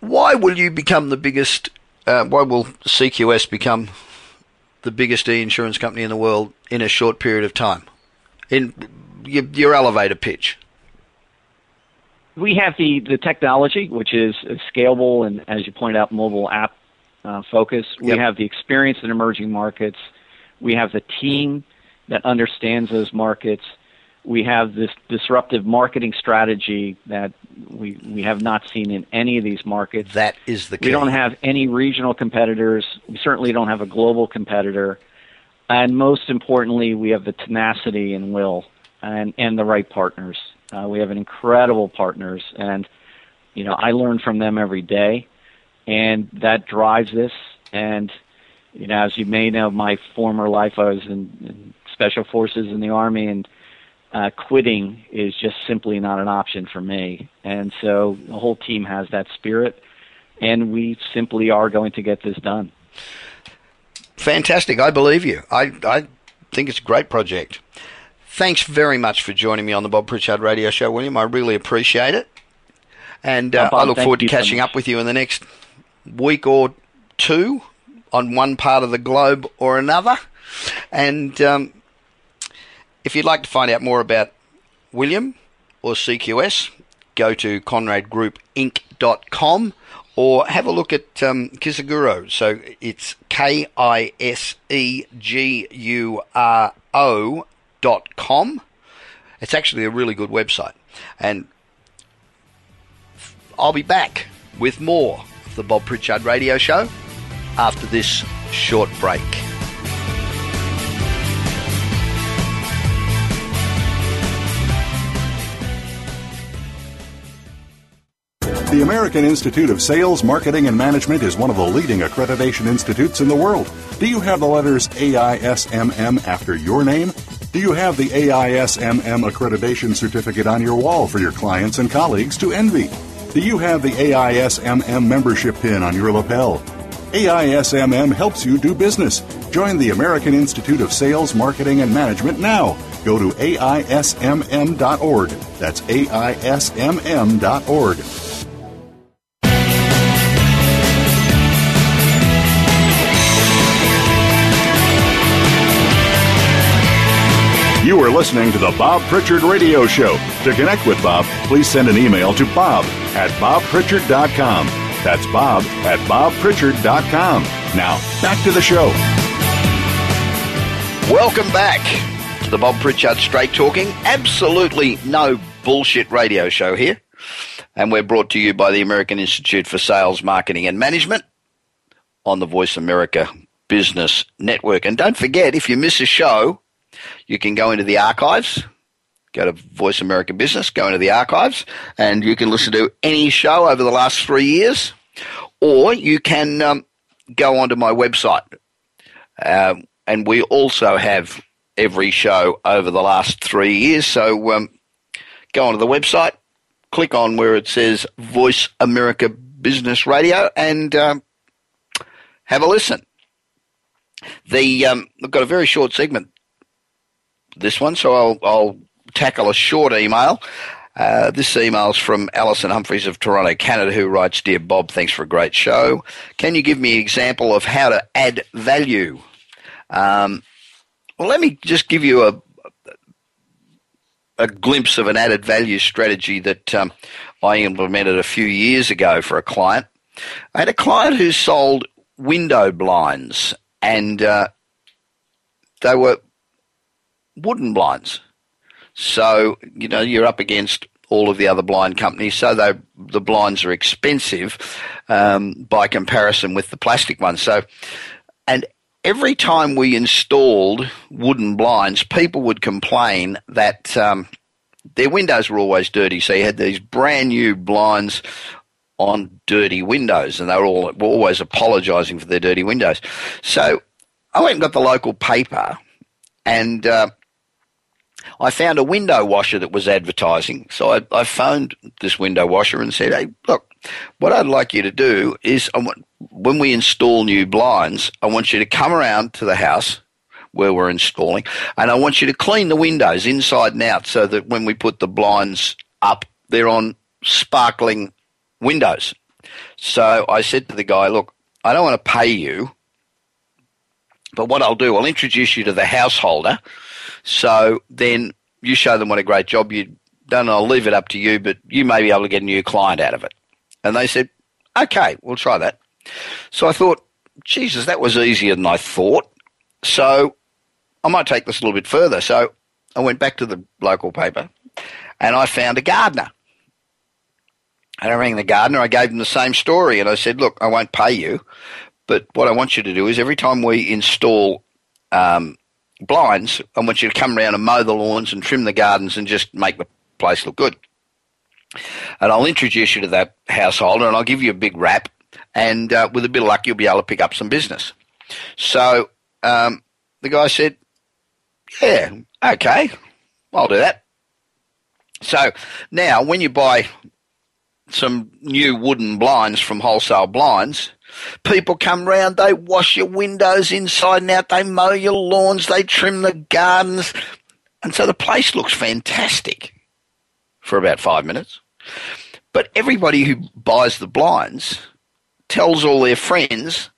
why will you become the biggest? Uh, why will CQS become the biggest e-insurance company in the world in a short period of time? In your, your elevator pitch we have the, the technology, which is scalable and, as you point out, mobile app uh, focus. We yep. have the experience in emerging markets. We have the team that understands those markets. We have this disruptive marketing strategy that we we have not seen in any of these markets. That is the key. We don't have any regional competitors. We certainly don't have a global competitor. And most importantly, we have the tenacity and will and, and the right partners. Uh, we have an incredible partners, and you know I learn from them every day, and that drives this. And you know, as you may know, my former life, I was in, in special forces in the army, and uh, quitting is just simply not an option for me. And so the whole team has that spirit, and we simply are going to get this done. Fantastic. I believe you. I, I think it's a great project. Thanks very much for joining me on the Bob Pritchard Radio Show, William. I really appreciate it. And uh, Bob, I look forward to you so catching up with you in the next week or two on one part of the globe or another. And um, if you'd like to find out more about William or CQS, go to conradgroupinc.com or have a look at um, Kiseguro. So it's K I S E G U R O dot com. It's actually a really good website. And I'll be back with more of the Bob Pritchard Radio Show after this short break. The American Institute of Sales, Marketing, and Management is one of the leading accreditation institutes in the world. Do you have the letters AISMM after your name? Do you have the AISMM accreditation certificate on your wall for your clients and colleagues to envy? Do you have the AISMM membership pin on your lapel? AISMM helps you do business. Join the American Institute of Sales, Marketing, and Management now. Go to AISMM.org. That's AISMM.org. are listening to the Bob Pritchard Radio Show. To connect with Bob, please send an email to bob at bobpritchard.com. That's bob at bobpritchard.com. Now, back to the show. Welcome back to the Bob Pritchard Straight Talking. Absolutely no bullshit radio show here. And we're brought to you by the American Institute for Sales, Marketing and Management on the Voice America Business Network. And don't forget, if you miss a show, you can go into the archives, go to Voice America Business, go into the archives, and you can listen to any show over the last three years, or you can um, go onto my website. Um, and we also have every show over the last three years. So um, go onto the website, click on where it says Voice America Business Radio, and um, have a listen. The um, I've got a very short segment this one, so I'll, I'll tackle a short email. Uh, this email's from Alison Humphreys of Toronto, Canada, who writes, Dear Bob, thanks for a great show. Can you give me an example of how to add value? Um, well, let me just give you a, a glimpse of an added value strategy that um, I implemented a few years ago for a client. I had a client who sold window blinds, and uh, they were wooden blinds. So, you know, you're up against all of the other blind companies, so they, the blinds are expensive um, by comparison with the plastic ones. So, and every time we installed wooden blinds, people would complain that um, their windows were always dirty. So you had these brand new blinds on dirty windows, and they were all were always apologising for their dirty windows. So I went and got the local paper, and uh, I found a window washer that was advertising. So I, I phoned this window washer and said, "Hey, look, what I'd like you to do is, I want, when we install new blinds, I want you to come around to the house." Where we're installing, and I want you to clean the windows inside and out so that when we put the blinds up, they're on sparkling windows. So I said to the guy, Look, I don't want to pay you, but what I'll do, I'll introduce you to the householder. So then you show them what a great job you've done. I'll leave it up to you, but you may be able to get a new client out of it. And they said, Okay, we'll try that. So I thought, Jesus, that was easier than I thought. So I might take this a little bit further. So I went back to the local paper and I found a gardener. And I rang the gardener. I gave him the same story, and I said, "Look, I won't pay you, but what I want you to do is every time we install um, blinds, I want you to come around and mow the lawns and trim the gardens and just make the place look good. And I'll introduce you to that householder, and I'll give you a big wrap, and uh, with a bit of luck, you'll be able to pick up some business." So um, the guy said, "Yeah, okay, I'll do that." So now, when you buy some new wooden blinds from wholesale blinds. People come round, they wash your windows inside and out, they mow your lawns, they trim the gardens. And so the place looks fantastic for about five minutes. But everybody who buys the blinds tells all their friends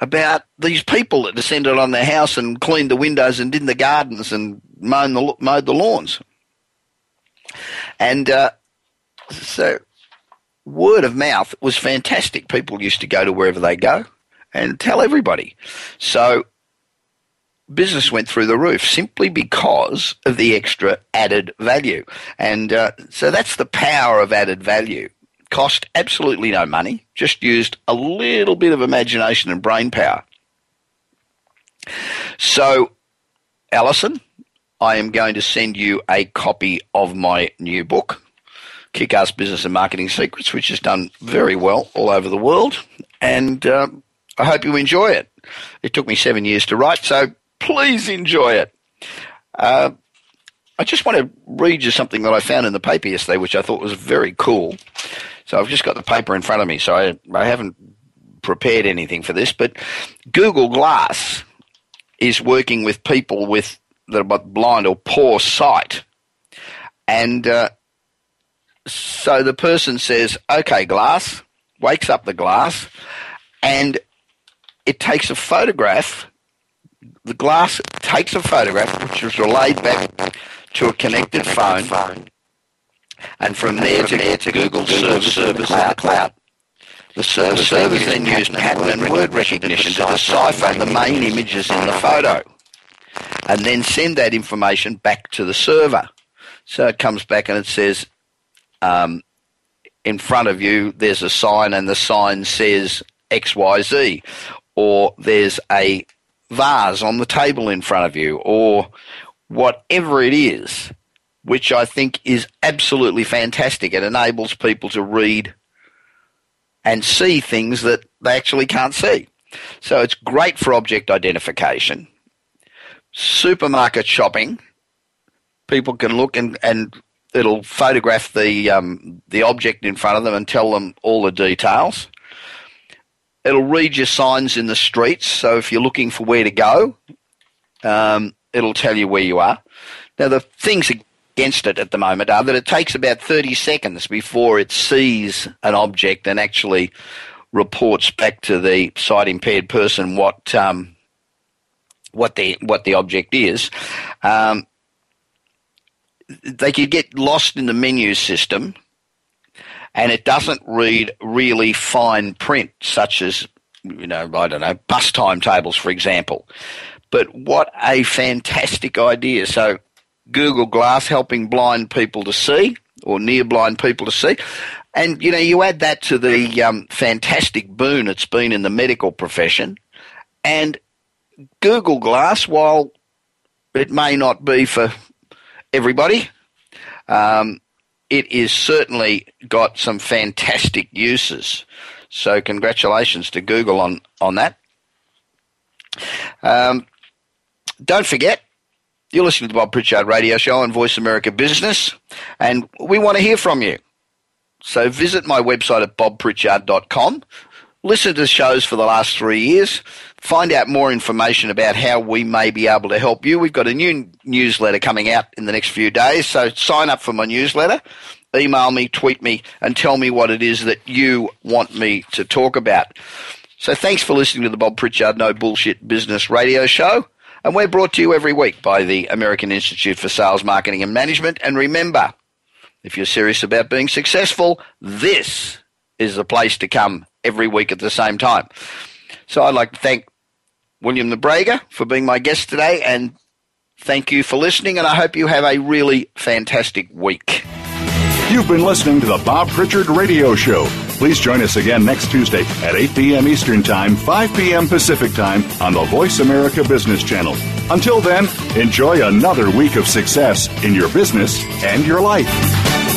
about these people that descended on their house and cleaned the windows and did the gardens and mowed the, mowed the lawns. And uh, so word of mouth was fantastic. People used to go to wherever they go and tell everybody. So business went through the roof simply because of the extra added value. And uh, so that's the power of added value. Cost absolutely no money, just used a little bit of imagination and brain power. So, Alison, I am going to send you a copy of my new book, Kick Ass Business and Marketing Secrets, which has done very well all over the world. And uh, I hope you enjoy it. It took me seven years to write, so please enjoy it. Uh, I just want to read you something that I found in the paper yesterday, which I thought was very cool. So I've just got the paper in front of me, so I, I haven't prepared anything for this, but Google Glass is working with people with that are blind or poor sight. And uh, so the person says, okay, glass, wakes up the glass, and it takes a photograph. The glass takes a photograph, which is relayed back to a connected phone, and from there to, there to Google Service, cloud. cloud. The service, service then uses pattern and word recognition to decipher the main images in the photo and then send that information back to the server. So it comes back and it says, um, in front of you, there's a sign and the sign says XYZ, or there's a vase on the table in front of you, or whatever it is, which I think is absolutely fantastic. It enables people to read and see things that they actually can't see. So it's great for object identification supermarket shopping, people can look and, and it'll photograph the um, the object in front of them and tell them all the details. It'll read your signs in the streets, so if you're looking for where to go, um, it'll tell you where you are. Now the things against it at the moment are that it takes about 30 seconds before it sees an object and actually reports back to the sight impaired person what um, what the what the object is. Um, they could get lost in the menu system, and it doesn't read really fine print, such as you know I don't know bus timetables, for example. But what a fantastic idea! So Google Glass helping blind people to see or near blind people to see. And you know, you add that to the um, fantastic boon it's been in the medical profession, and Google Glass, while it may not be for everybody, um, it is certainly got some fantastic uses. So congratulations to Google on on that. Um, don't forget, you're listening to the Bob Pritchard Radio Show on Voice America Business, and we want to hear from you. So visit my website at bobpritchard.com. Listen to shows for the last three years find out more information about how we may be able to help you. We've got a new newsletter coming out in the next few days, so sign up for my newsletter. Email me, tweet me, and tell me what it is that you want me to talk about. So thanks for listening to the Bob Pritchard No Bullshit Business Radio Show. And we're brought to you every week by the American Institute for Sales, Marketing and Management. And remember, if you're serious about being successful, this is the place to come every week at the same time. So I'd like to thank William Nobrega for being my guest today, and thank you for listening. And I hope you have a really fantastic week. You've been listening to the Bob Pritchard Radio Show. Please join us again next Tuesday at 8 p.m. Eastern Time, 5 p.m. Pacific Time on the Voice America Business Channel. Until then, enjoy another week of success in your business and your life.